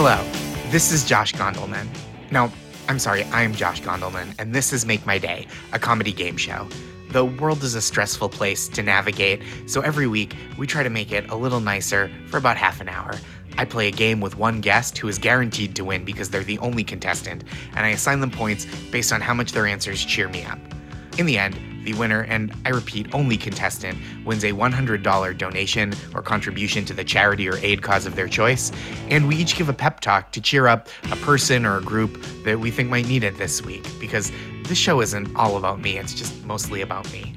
Hello, this is Josh Gondelman. No, I'm sorry, I'm Josh Gondelman, and this is Make My Day, a comedy game show. The world is a stressful place to navigate, so every week we try to make it a little nicer for about half an hour. I play a game with one guest who is guaranteed to win because they're the only contestant, and I assign them points based on how much their answers cheer me up. In the end, the winner, and I repeat, only contestant, wins a $100 donation or contribution to the charity or aid cause of their choice, and we each give a pep talk to cheer up a person or a group that we think might need it this week, because this show isn't all about me, it's just mostly about me.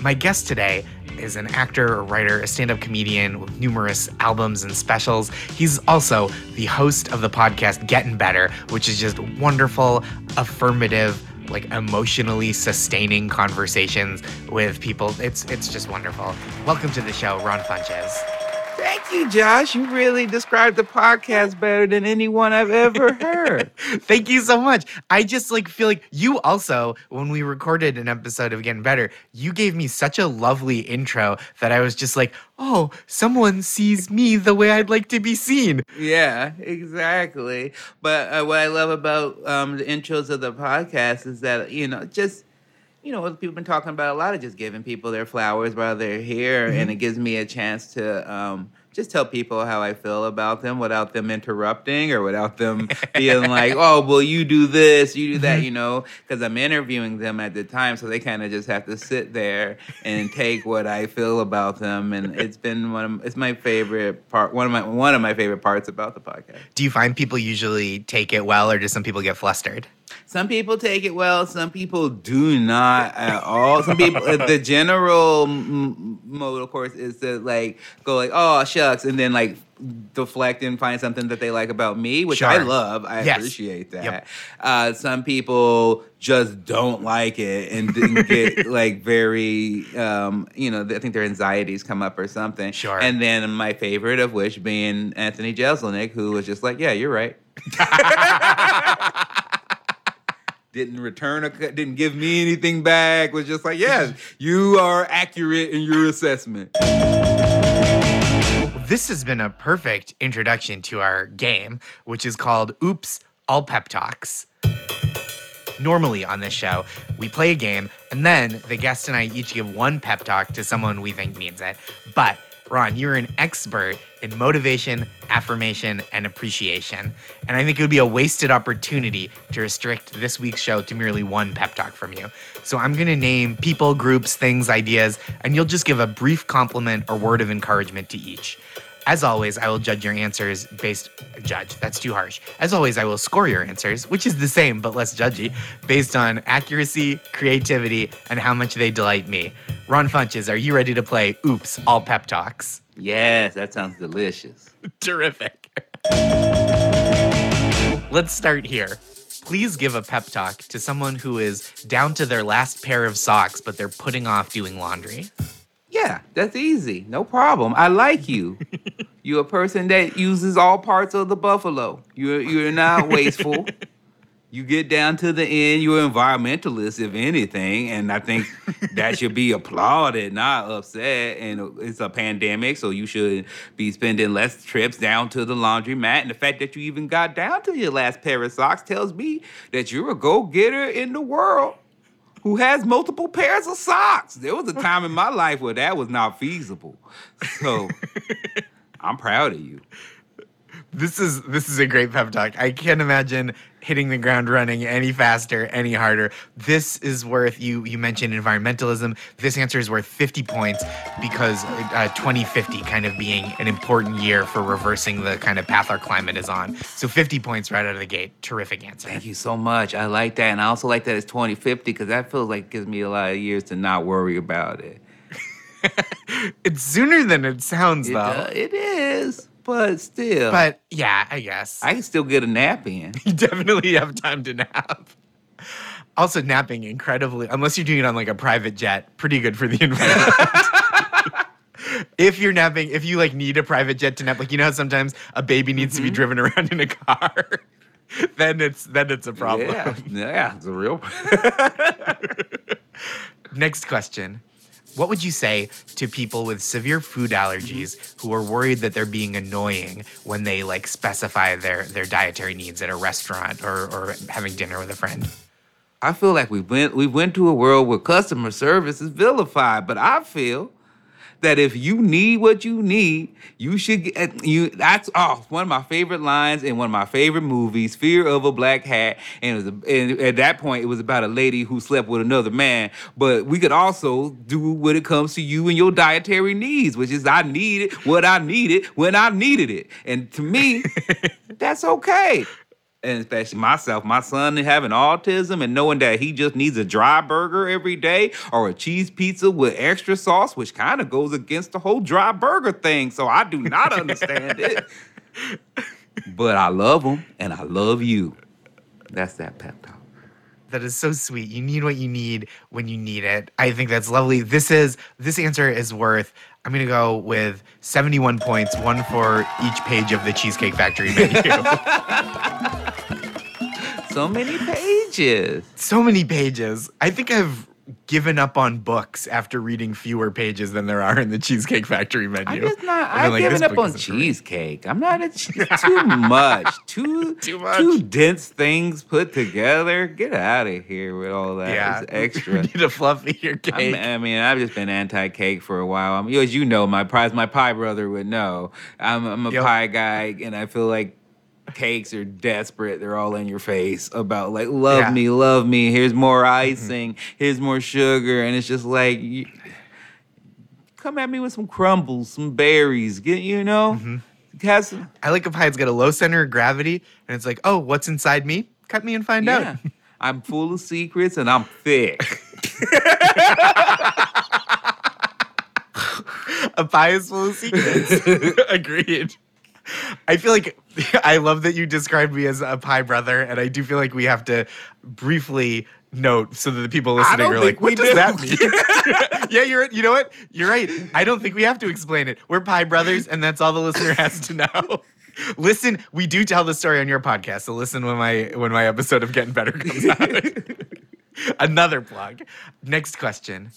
My guest today is an actor, a writer, a stand up comedian with numerous albums and specials. He's also the host of the podcast Getting Better, which is just wonderful, affirmative, like emotionally sustaining conversations with people. It's it's just wonderful. Welcome to the show, Ron Funches. Thank you, Josh. You really described the podcast better than anyone I've ever heard. Thank you so much. I just like feel like you also, when we recorded an episode of Getting Better, you gave me such a lovely intro that I was just like, oh, someone sees me the way I'd like to be seen. yeah, exactly. But uh, what I love about um, the intros of the podcast is that, you know, just you know, people have been talking about a lot of just giving people their flowers while they're here, mm-hmm. and it gives me a chance to um, just tell people how I feel about them without them interrupting or without them being like, oh, well, you do this, you do that, mm-hmm. you know, because I'm interviewing them at the time, so they kind of just have to sit there and take what I feel about them, and it's been one of it's my favorite part, one of my one of my favorite parts about the podcast. Do you find people usually take it well, or do some people get flustered? Some people take it well. Some people do not at all. Some people, uh, the general mode, of course, is to like go like, "Oh shucks," and then like deflect and find something that they like about me, which sure. I love. I yes. appreciate that. Yep. Uh, some people just don't like it and get like very, um, you know, I think their anxieties come up or something. Sure. And then my favorite of which being Anthony Jeselnik, who was just like, "Yeah, you're right." didn't return a didn't give me anything back was just like yes you are accurate in your assessment. This has been a perfect introduction to our game which is called oops all pep talks. Normally on this show we play a game and then the guest and i each give one pep talk to someone we think means it. But Ron, you're an expert in motivation, affirmation, and appreciation. And I think it would be a wasted opportunity to restrict this week's show to merely one pep talk from you. So I'm going to name people, groups, things, ideas, and you'll just give a brief compliment or word of encouragement to each. As always, I will judge your answers based judge. That's too harsh. As always, I will score your answers, which is the same but less judgy, based on accuracy, creativity, and how much they delight me. Ron Funches, are you ready to play Oops All Pep Talks? Yes, that sounds delicious. Terrific. Let's start here. Please give a pep talk to someone who is down to their last pair of socks, but they're putting off doing laundry. Yeah, that's easy. No problem. I like you. you're a person that uses all parts of the buffalo. You're you're not wasteful. you get down to the end, you're environmentalist, if anything, and I think that should be applauded, not upset. And it's a pandemic, so you should be spending less trips down to the laundromat. And the fact that you even got down to your last pair of socks tells me that you're a go-getter in the world who has multiple pairs of socks. There was a time in my life where that was not feasible. So I'm proud of you. This is this is a great pep talk. I can't imagine hitting the ground running any faster, any harder. This is worth you. You mentioned environmentalism. This answer is worth 50 points because uh, 2050 kind of being an important year for reversing the kind of path our climate is on. So 50 points right out of the gate. Terrific answer. Thank you so much. I like that, and I also like that it's 2050 because that feels like it gives me a lot of years to not worry about it. it's sooner than it sounds, it, though. Uh, it is. But still. But yeah, I guess. I can still get a nap in. you definitely have time to nap. Also, napping incredibly, unless you're doing it on like a private jet, pretty good for the environment. if you're napping, if you like need a private jet to nap, like you know how sometimes a baby needs mm-hmm. to be mm-hmm. driven around in a car, then it's then it's a problem. Yeah, yeah it's a real. Next question. What would you say to people with severe food allergies who are worried that they're being annoying when they like specify their their dietary needs at a restaurant or, or having dinner with a friend? I feel like we went we went to a world where customer service is vilified, but I feel that if you need what you need, you should get you. That's oh, one of my favorite lines in one of my favorite movies, Fear of a Black Hat. And, it was a, and at that point, it was about a lady who slept with another man. But we could also do when it comes to you and your dietary needs, which is I needed what I needed when I needed it. And to me, that's okay and especially myself, my son having autism and knowing that he just needs a dry burger every day or a cheese pizza with extra sauce, which kind of goes against the whole dry burger thing. So I do not understand it. But I love him and I love you. That's that pep talk. That is so sweet. You need what you need when you need it. I think that's lovely. This is this answer is worth I'm gonna go with 71 points, one for each page of the Cheesecake Factory menu. so many pages. So many pages. I think I've given up on books after reading fewer pages than there are in the Cheesecake Factory menu. I'm just not. I've like, given up on cheesecake. I'm not a too much. Too too much. Too dense things put together. Get out of here with all that. Yeah, it's extra. you need a fluffier cake. I'm, i mean, I've just been anti-cake for a while. I'm, as you know, my prize, my pie brother would know. I'm, I'm a yep. pie guy, and I feel like cakes are desperate. They're all in your face about like, love yeah. me, love me. Here's more mm-hmm. icing. Mm-hmm. Here's more sugar, and it's just like, you, come at me with some crumbles, some berries. Get you know. Mm-hmm. Has, I like a pie. It's got a low center of gravity, and it's like, oh, what's inside me? Cut me and find yeah. out. I'm full of secrets, and I'm thick. a pie is full of secrets. Agreed. I feel like I love that you described me as a pie brother, and I do feel like we have to briefly note so that the people listening are like, "What does do. that mean?" yeah, you're. You know what? You're right. I don't think we have to explain it. We're pie brothers, and that's all the listener has to know. listen, we do tell the story on your podcast, so listen when my when my episode of Getting Better comes out. Another plug. Next question.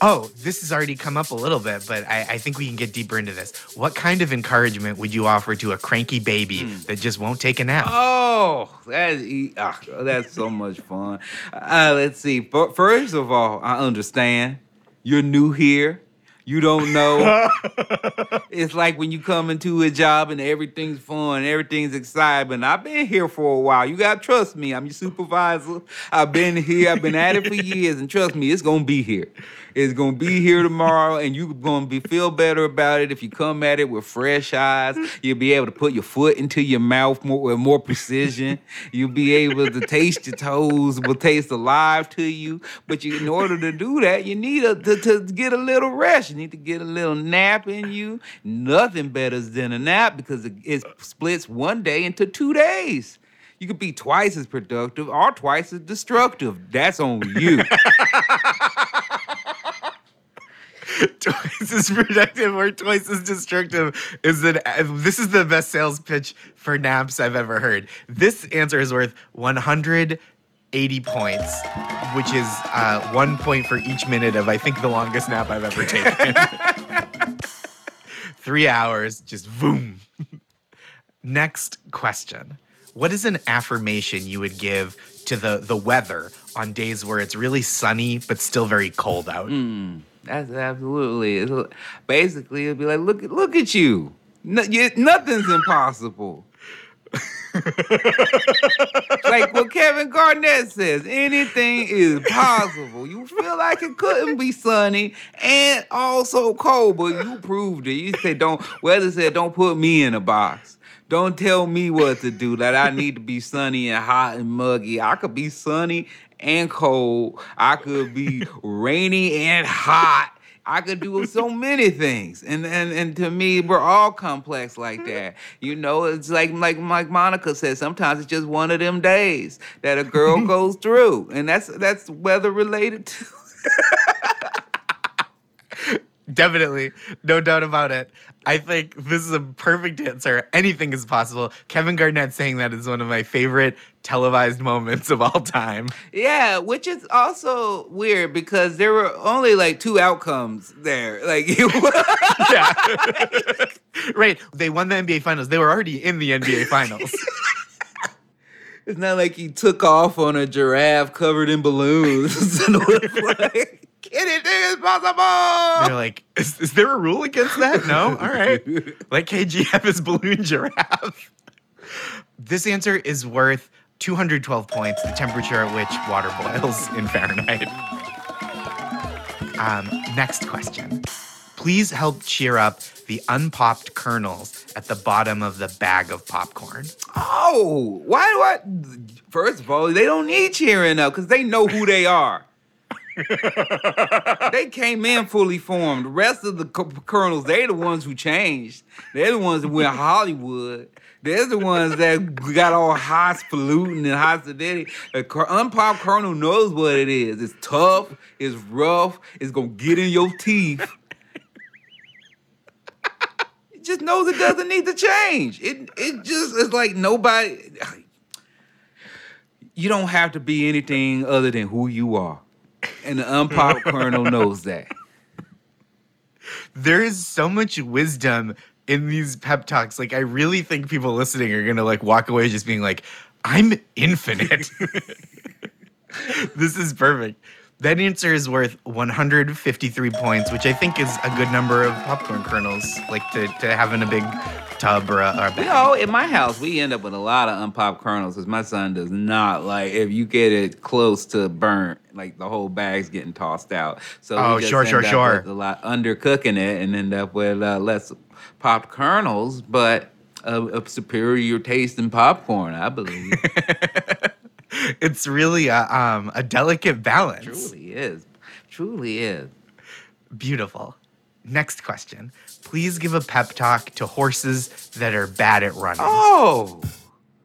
Oh, this has already come up a little bit, but I, I, think we can get deeper into this. What kind of encouragement would you offer to a cranky baby mm. that just won't take a nap? Oh, that's, oh, that's so much fun. Uh, let's see. First of all, I understand you're new here. You don't know. it's like when you come into a job and everything's fun, everything's exciting. I've been here for a while. You gotta trust me. I'm your supervisor. I've been here. I've been at it for years, and trust me, it's gonna be here. It's gonna be here tomorrow, and you're gonna be feel better about it if you come at it with fresh eyes. You'll be able to put your foot into your mouth more with more precision. You'll be able to taste your toes will taste alive to you. But you, in order to do that, you need a, to, to get a little rest. You need to get a little nap in you. Nothing better than a nap because it, it splits one day into two days you could be twice as productive or twice as destructive. That's on you. twice as productive or twice as destructive is that this is the best sales pitch for naps I've ever heard. This answer is worth 180 points, which is uh, one point for each minute of I think the longest nap I've ever taken. Three hours, just boom. Next question. What is an affirmation you would give to the the weather on days where it's really sunny but still very cold out? Mm. That's absolutely. Basically, it'd be like, look, look at you. No, you nothing's impossible. Like what Kevin Garnett says, anything is possible. You feel like it couldn't be sunny and also cold, but you proved it. You said don't. Weather said don't put me in a box. Don't tell me what to do. That I need to be sunny and hot and muggy. I could be sunny and cold. I could be rainy and hot. I could do so many things. And, and and to me, we're all complex like mm-hmm. that. You know, it's like like like Monica said, sometimes it's just one of them days that a girl goes through. And that's that's weather related too. Definitely. No doubt about it. I think this is a perfect answer. Anything is possible. Kevin Garnett saying that is one of my favorite televised moments of all time. Yeah, which is also weird because there were only like two outcomes there. Like, yeah. right. They won the NBA Finals. They were already in the NBA Finals. it's not like he took off on a giraffe covered in balloons. like, anything is possible. They're like, is, is there a rule against that? No? All right. Let KG have his balloon giraffe. This answer is worth 212 points, the temperature at which water boils in Fahrenheit. Um, next question. Please help cheer up the unpopped kernels at the bottom of the bag of popcorn. Oh, why do I? First of all, they don't need cheering up because they know who they are. they came in fully formed. The rest of the kernels, they're the ones who changed. They're the ones that went Hollywood. They're the ones that got all highfalutin and hostility. The unpopped kernel knows what it is. It's tough. It's rough. It's gonna get in your teeth. it just knows it doesn't need to change. It it just is like nobody. You don't have to be anything other than who you are, and the unpopped kernel knows that. There is so much wisdom in these pep talks, like I really think people listening are gonna like walk away just being like, I'm infinite. this is perfect. That answer is worth 153 points, which I think is a good number of popcorn kernels, like to, to have in a big tub or a, or a bag. You know, in my house, we end up with a lot of unpopped kernels because my son does not like if you get it close to burnt, like the whole bag's getting tossed out. So oh, sure, sure, sure. A lot undercooking it and end up with uh, less popped kernels, but a, a superior taste in popcorn, I believe. it's really a, um, a delicate balance. Truly is. Truly is. Beautiful. Next question. Please give a pep talk to horses that are bad at running. Oh.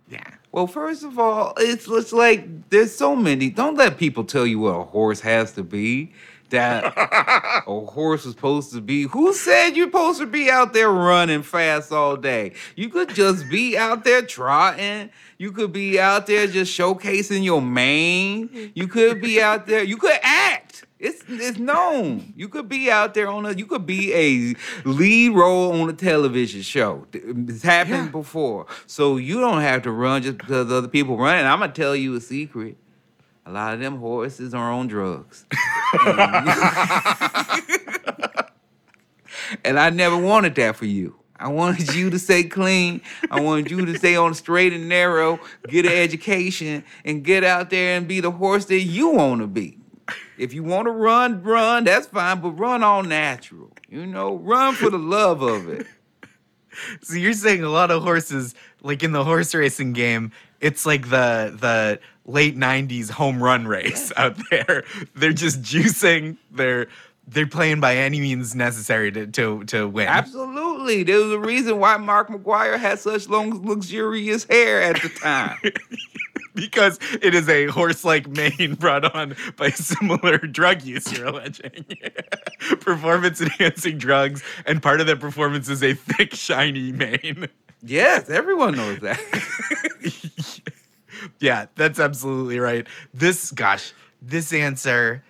Yeah. Well, first of all, it's, it's like there's so many. Don't let people tell you what a horse has to be that a horse is supposed to be. Who said you're supposed to be out there running fast all day? You could just be out there trotting. You could be out there just showcasing your mane. You could be out there. You could act. It's it's known. You could be out there on a. You could be a lead role on a television show. It's happened yeah. before, so you don't have to run just because other people run. And I'm gonna tell you a secret. A lot of them horses are on drugs. and I never wanted that for you. I wanted you to stay clean. I wanted you to stay on straight and narrow, get an education, and get out there and be the horse that you want to be. If you want to run, run, that's fine, but run all natural. You know, run for the love of it. So you're saying a lot of horses, like in the horse racing game, it's like the the late 90s home run race out there. They're just juicing. They're they're playing by any means necessary to to to win. Absolutely. There was a reason why Mark McGwire had such long luxurious hair at the time. because it is a horse-like mane brought on by similar drug use, you're alleging. performance enhancing drugs, and part of that performance is a thick, shiny mane. Yes, everyone knows that. yeah, that's absolutely right. This, gosh, this answer,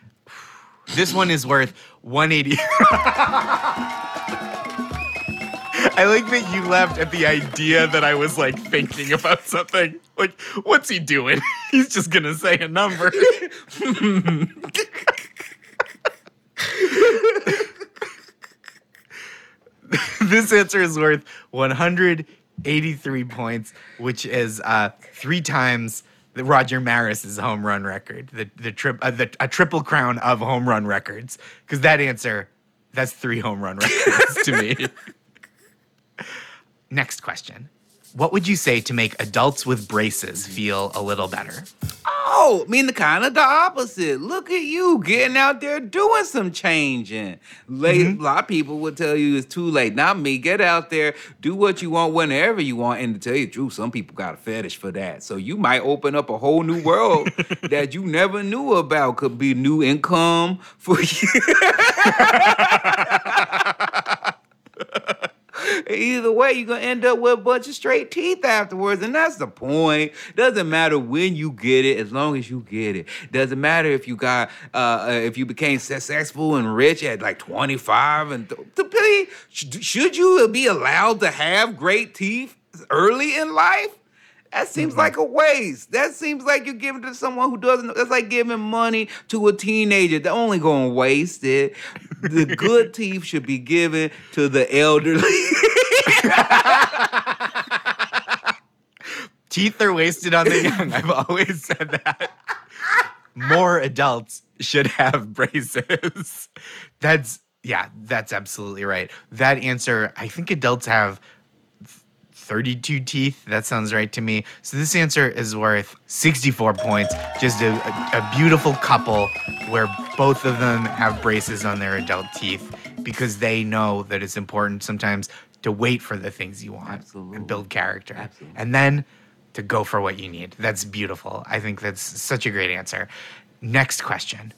this one is worth 180. I like that you laughed at the idea that I was like thinking about something. Like, what's he doing? He's just gonna say a number. this answer is worth 183 points, which is uh, three times the Roger Maris's home run record, the the trip uh, the a triple crown of home run records. Because that answer, that's three home run records to me. Next question. What would you say to make adults with braces feel a little better? Oh, No, I mean the kind of the opposite. Look at you getting out there doing some changing. Late, Mm-hmm. a lot of people would tell you it's too late. Not me. Get out there, do what you want whenever you want. And to tell you the truth, some people got a fetish for that. So you might open up a whole new world that you never knew about. Could be new income for you. Either way, you're gonna end up with a bunch of straight teeth afterwards, and that's the point. Doesn't matter when you get it, as long as you get it. Doesn't matter if you got, uh, uh, if you became successful and rich at like 25, and th- should you be allowed to have great teeth early in life? That seems mm-hmm. like a waste. That seems like you're giving to someone who doesn't. That's like giving money to a teenager. They're only going to waste it. The good teeth should be given to the elderly. Teeth are wasted on the young. I've always said that. More adults should have braces. That's yeah, that's absolutely right. That answer, I think adults have 32 teeth. That sounds right to me. So this answer is worth 64 points. Just a, a, beautiful couple where both of them have braces on their adult teeth because they know that it's important sometimes to wait for the things you want Absolutely. and build character. Absolutely. And then to go for what you need. That's beautiful. I think that's such a great answer. Next question.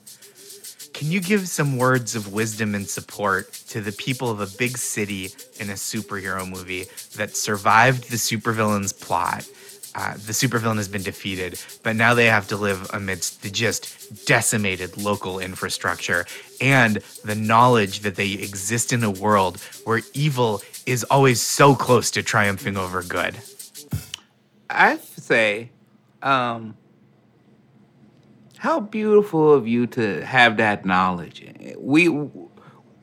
Can you give some words of wisdom and support to the people of a big city in a superhero movie that survived the supervillain's plot? Uh, the supervillain has been defeated, but now they have to live amidst the just decimated local infrastructure and the knowledge that they exist in a world where evil is always so close to triumphing over good. I say, um, how beautiful of you to have that knowledge. We,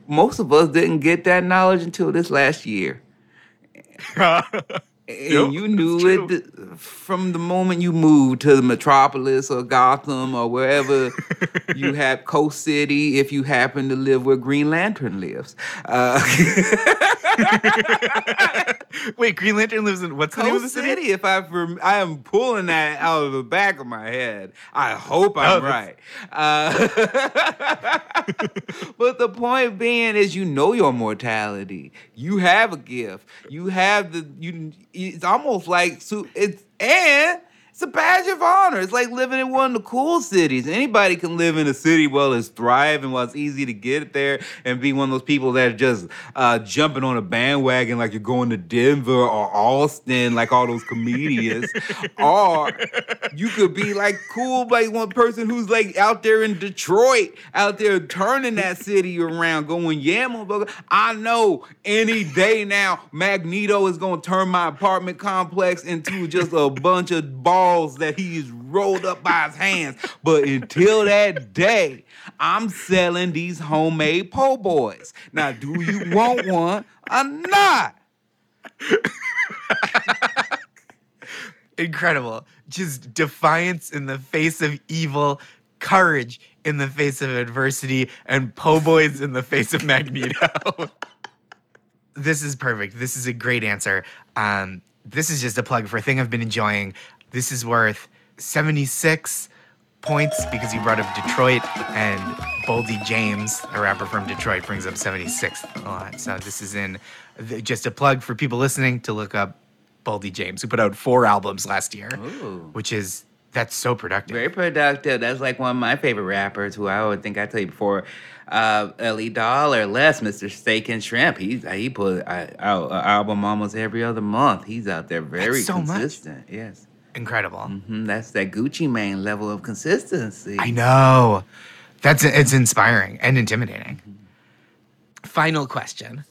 most of us didn't get that knowledge until this last year. And Yep, you knew it from the moment you moved to the metropolis or Gotham or wherever you have Coast City, if you happen to live where Green Lantern lives. Uh, Wait, Green Lantern lives in what's the name of the Coast city? City, if I rem- I am pulling that out of the back of my head. I hope I'm Oh, right. Uh, but the point being is, you know your mortality. You have a gift. You have the you. It's almost like. It's and. It's a badge of honor. It's like living in one of the cool cities. Anybody can live in a city while it's thriving, while it's easy to get there, and be one of those people that are just uh, jumping on a bandwagon like you're going to Denver or Austin, like all those comedians. or you could be like cool, like one person who's like out there in Detroit, out there turning that city around, going yeah, motherfucker. I know any day now, Magneto is gonna turn my apartment complex into just a bunch of balls that he's rolled up by his hands. But until that day, I'm selling these homemade po' boys. Now, do you want one or not? Incredible. Just defiance in the face of evil, courage in the face of adversity, and po' boys in the face of Magneto. this is perfect. This is a great answer. Um, this is just a plug for a thing I've been enjoying. This is worth 76 points because you brought up Detroit and Boldy James, a rapper from Detroit, brings up 76 a lot. So this is in just a plug for people listening to look up Boldy James, who put out four albums last year, Ooh. which is that's so productive. Very productive. That's like one of my favorite rappers who I would think I told you before. Uh, Ellie Doll or less, Mr. Steak and Shrimp. He's he put uh, out an album almost every other month. He's out there very so much. consistent. Yes, Incredible. hmm that's that Gucci Mane level of consistency. I know. That's it's inspiring and intimidating. Mm-hmm. Final question.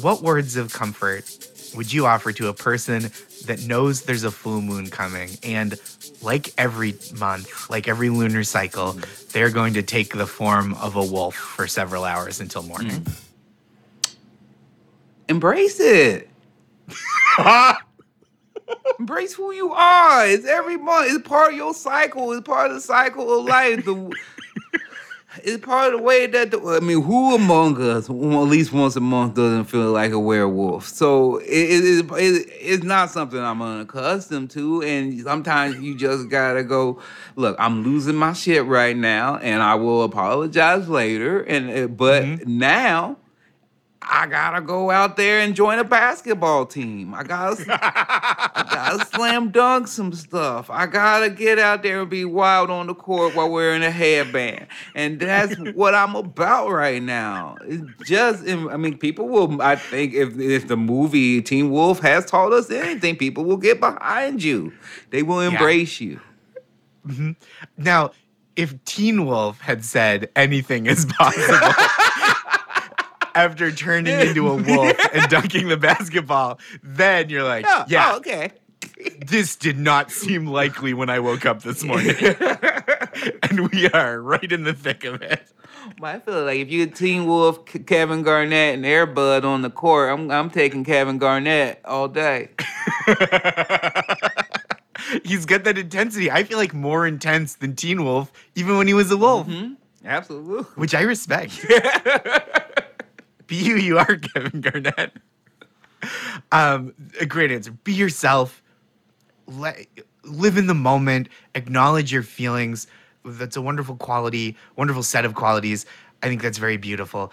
What words of comfort would you offer to a person that knows there's a full moon coming and like every month, like every lunar cycle, mm-hmm. they're going to take the form of a wolf for several hours until morning? Mm-hmm. Embrace it. Embrace who you are. It's every month. It's part of your cycle. It's part of the cycle of life. The, It's part of the way that the, I mean, who among us, at least once a month, doesn't feel like a werewolf? So it, it, it, it's not something I'm unaccustomed to, and sometimes you just gotta go. Look, I'm losing my shit right now, and I will apologize later. And uh, but mm-hmm. now I gotta go out there and join a basketball team. I gotta, I gotta slam dunk some stuff. I gotta get out there and be wild on the court while wearing a headband, and that's what I'm about right now. It's just, I mean, people will. I think if if the movie Teen Wolf has taught us anything, people will get behind you. They will embrace yeah. you. Mm-hmm. Now, if Teen Wolf had said anything is possible after turning into a wolf and dunking the basketball, then you're like, oh, yeah, oh, okay. this did not seem likely when I woke up this morning. and we are right in the thick of it. Well, I feel like if you get Teen Wolf, Kevin Garnett, and Airbud on the court, I'm I'm taking Kevin Garnett all day. He's got that intensity. I feel like more intense than Teen Wolf, even when he was a wolf. Mm-hmm. Absolutely. Which I respect. Be who you are, Kevin Garnett. Um, a great answer. Be yourself. Let, live in the moment. Acknowledge your feelings. That's a wonderful quality, wonderful set of qualities. I think that's very beautiful.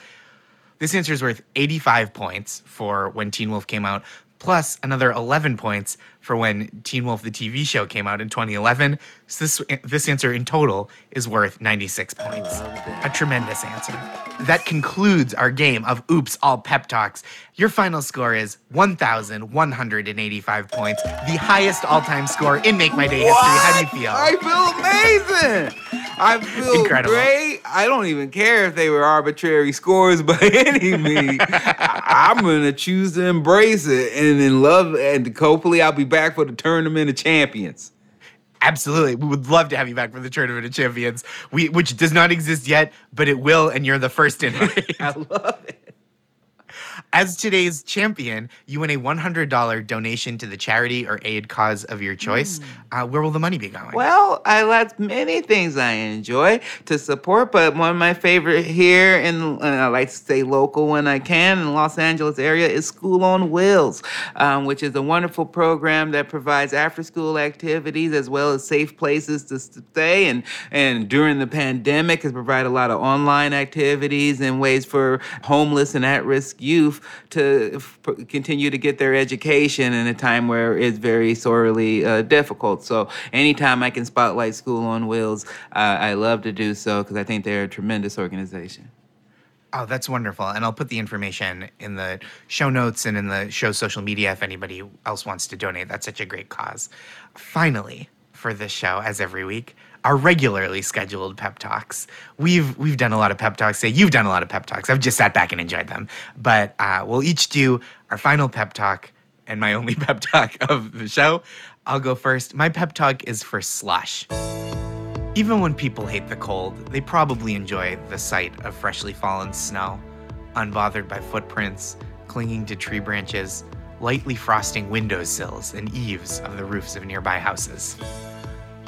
This answer is worth 85 points for when Teen Wolf came out, plus another 11 points for when Teen Wolf the TV show came out in 2011. So this this answer in total is worth 96 points. A tremendous answer. That concludes our game of Oops All Pep Talks. Your final score is 1,185 points, the highest all-time score in Make My Day history. How do you feel? I feel amazing. I feel Incredible. great. I don't even care if they were arbitrary scores by any means. I'm gonna choose to embrace it and in love and hopefully I'll be back for the tournament of champions. Absolutely. We would love to have you back for the Tournament of Champions, we, which does not exist yet, but it will, and you're the first invite. I love it. As today's champion, you win a $100 donation to the charity or aid cause of your choice. Mm. Uh, where will the money be going? Well, I like many things I enjoy to support, but one of my favorite here, and I like to stay local when I can in the Los Angeles area, is School on Wheels, um, which is a wonderful program that provides after-school activities as well as safe places to stay. And and during the pandemic, has provided a lot of online activities and ways for homeless and at-risk youth to f- continue to get their education in a time where it's very sorely uh, difficult. So anytime I can spotlight School on Wheels, uh, I love to do so because I think they're a tremendous organization. Oh, that's wonderful. And I'll put the information in the show notes and in the show social media if anybody else wants to donate. That's such a great cause. Finally, for this show, as every week, our regularly scheduled pep talks. We've we've done a lot of pep talks. Say you've done a lot of pep talks. I've just sat back and enjoyed them. But uh, we'll each do our final pep talk and my only pep talk of the show. I'll go first. My pep talk is for slush. Even when people hate the cold, they probably enjoy the sight of freshly fallen snow, unbothered by footprints, clinging to tree branches, lightly frosting windowsills and eaves of the roofs of nearby houses.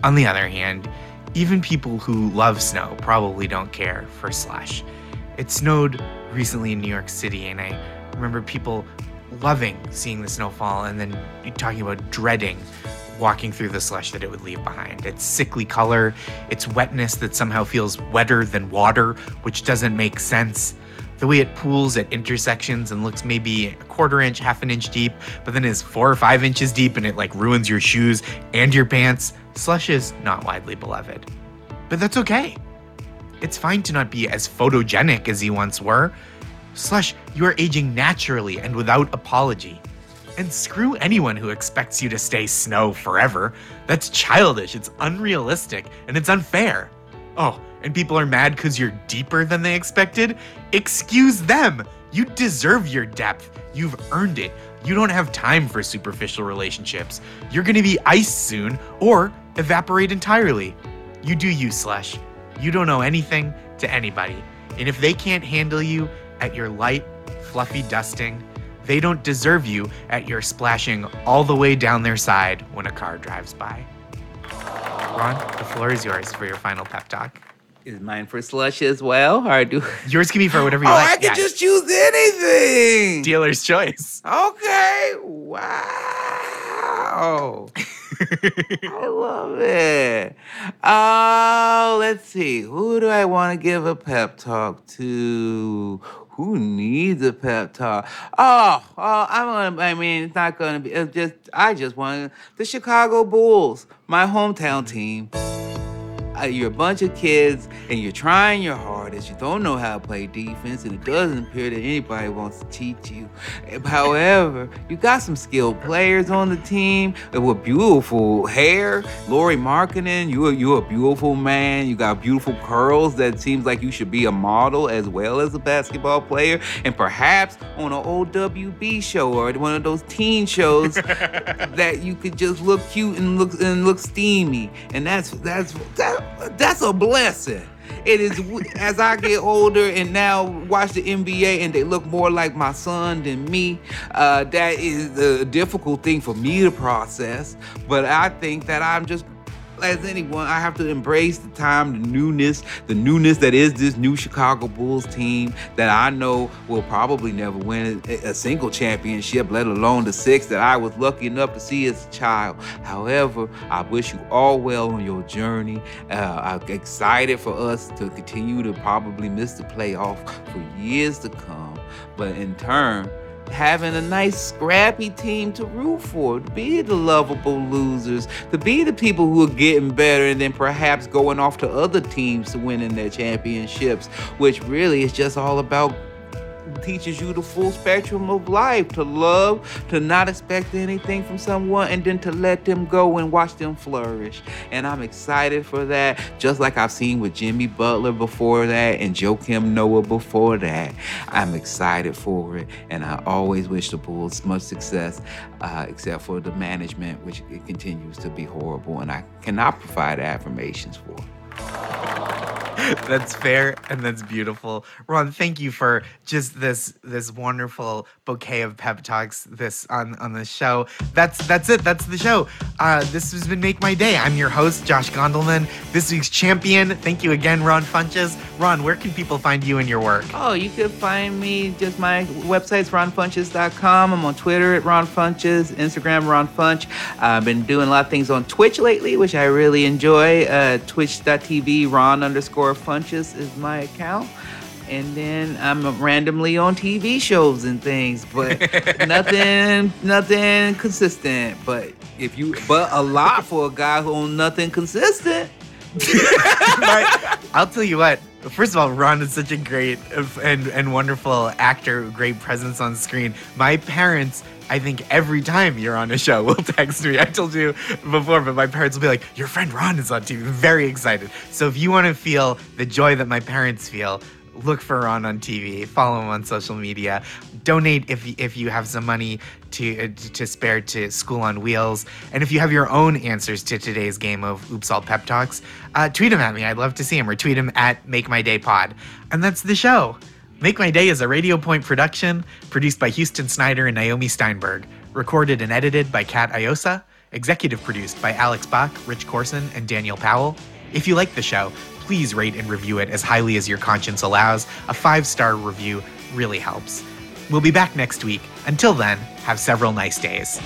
On the other hand, even people who love snow probably don't care for slush. It snowed recently in New York City, and I remember people loving seeing the snowfall and then talking about dreading walking through the slush that it would leave behind. Its sickly color, its wetness that somehow feels wetter than water, which doesn't make sense the way it pools at intersections and looks maybe a quarter inch, half an inch deep, but then is four or five inches deep and it like ruins your shoes and your pants, slush is not widely beloved. But that's okay. It's fine to not be as photogenic as you once were. Slush, you are aging naturally and without apology. And screw anyone who expects you to stay snow forever. That's childish, it's unrealistic, and it's unfair. Oh, and people are mad because you're deeper than they expected, excuse them. You deserve your depth. You've earned it. You don't have time for superficial relationships. You're gonna be iced soon or evaporate entirely. You do you, Slush. You don't know anything to anybody. And if they can't handle you at your light, fluffy dusting, they don't deserve you at your splashing all the way down their side when a car drives by. Ron, the floor is yours for your final pep talk. Is mine for slush as well, or do? Yours can be for whatever you like. oh, like. I can Yeah, just choose anything. dealer's choice. Okay. Wow. I love it. Oh, let's see. Who do I want to give a pep talk to? Who needs a pep talk? Oh, oh I'm gonna. I mean, it's not gonna be. It's just. I just want the Chicago Bulls, my hometown team. Uh, you're a bunch of kids and you're trying your hardest. You don't know how to play defense, and it doesn't appear that anybody wants to teach you. However, you got some skilled players on the team with beautiful hair. Lauri Markkanen, you are you're a beautiful man. You got beautiful curls that seems like you should be a model as well as a basketball player, and perhaps on an old WB show or one of those teen shows that you could just look cute and look and look steamy, and that's that's that, that's a blessing. It is as I get older and now watch the NBA and they look more like my son than me. Uh, that is a difficult thing for me to process, but I think that I'm just as anyone, I have to embrace the time, the newness, the newness that is this new Chicago Bulls team that I know will probably never win a, single championship, let alone the six that I was lucky enough to see as a child. However, I wish you all well on your journey. Uh, I'm excited for us to continue to probably miss the playoff for years to come, but in turn, having a nice scrappy team to root for, to be the lovable losers, to be the people who are getting better and then perhaps going off to other teams to winning their championships, which really is just all about teaches you the full spectrum of life to love, to not expect anything from someone, and then to let them go and watch them flourish. And I'm excited for that, just like I've seen with Jimmy Butler before that and Joakim Noah before that. I'm excited for it, and I always wish the Bulls much success, uh, except for the management, which it continues to be horrible, and I cannot provide affirmations for. That's fair and that's beautiful. Ron, thank you for just this this wonderful bouquet of pep talks this on on the show. That's that's it. That's the show. Uh, this has been Make My Day. I'm your host, Josh Gondelman. This week's champion. Thank you again, Ron Funches. Ron, where can people find you and your work? Oh, you can find me just my website's ronfunches.com. I'm on Twitter at Ron Funches, Instagram Ron Funch. I've been doing a lot of things on Twitch lately, which I really enjoy. Uh, Twitch.tv Ron underscore Funches is my account. And then I'm randomly on TV shows and things, but nothing, nothing consistent. But if you, but a lot for a guy who on nothing consistent. I'll tell you what. First of all, Ron is such a great and and wonderful actor, great presence on screen. My parents, I think every time you're on a show, will text me. I told you before, but my parents will be like, "Your friend Ron is on TV." Very excited. So if you want to feel the joy that my parents feel, look for Ron on TV. Follow him on social media. Donate if if you have some money to uh, to spare to School on Wheels. And if you have your own answers to today's game of Oops All Pep Talks, uh, tweet them at me. I'd love to see them. Or tweet them at Make My Day Pod. And that's the show. Make My Day is a Radio Point production produced by Houston Snyder and Naomi Steinberg. Recorded and edited by Kat Iosa. Executive produced by Alex Bach, Rich Corson, and Daniel Powell. If you like the show, please rate and review it as highly as your conscience allows. A five star review really helps. We'll be back next week. Until then, have several nice days.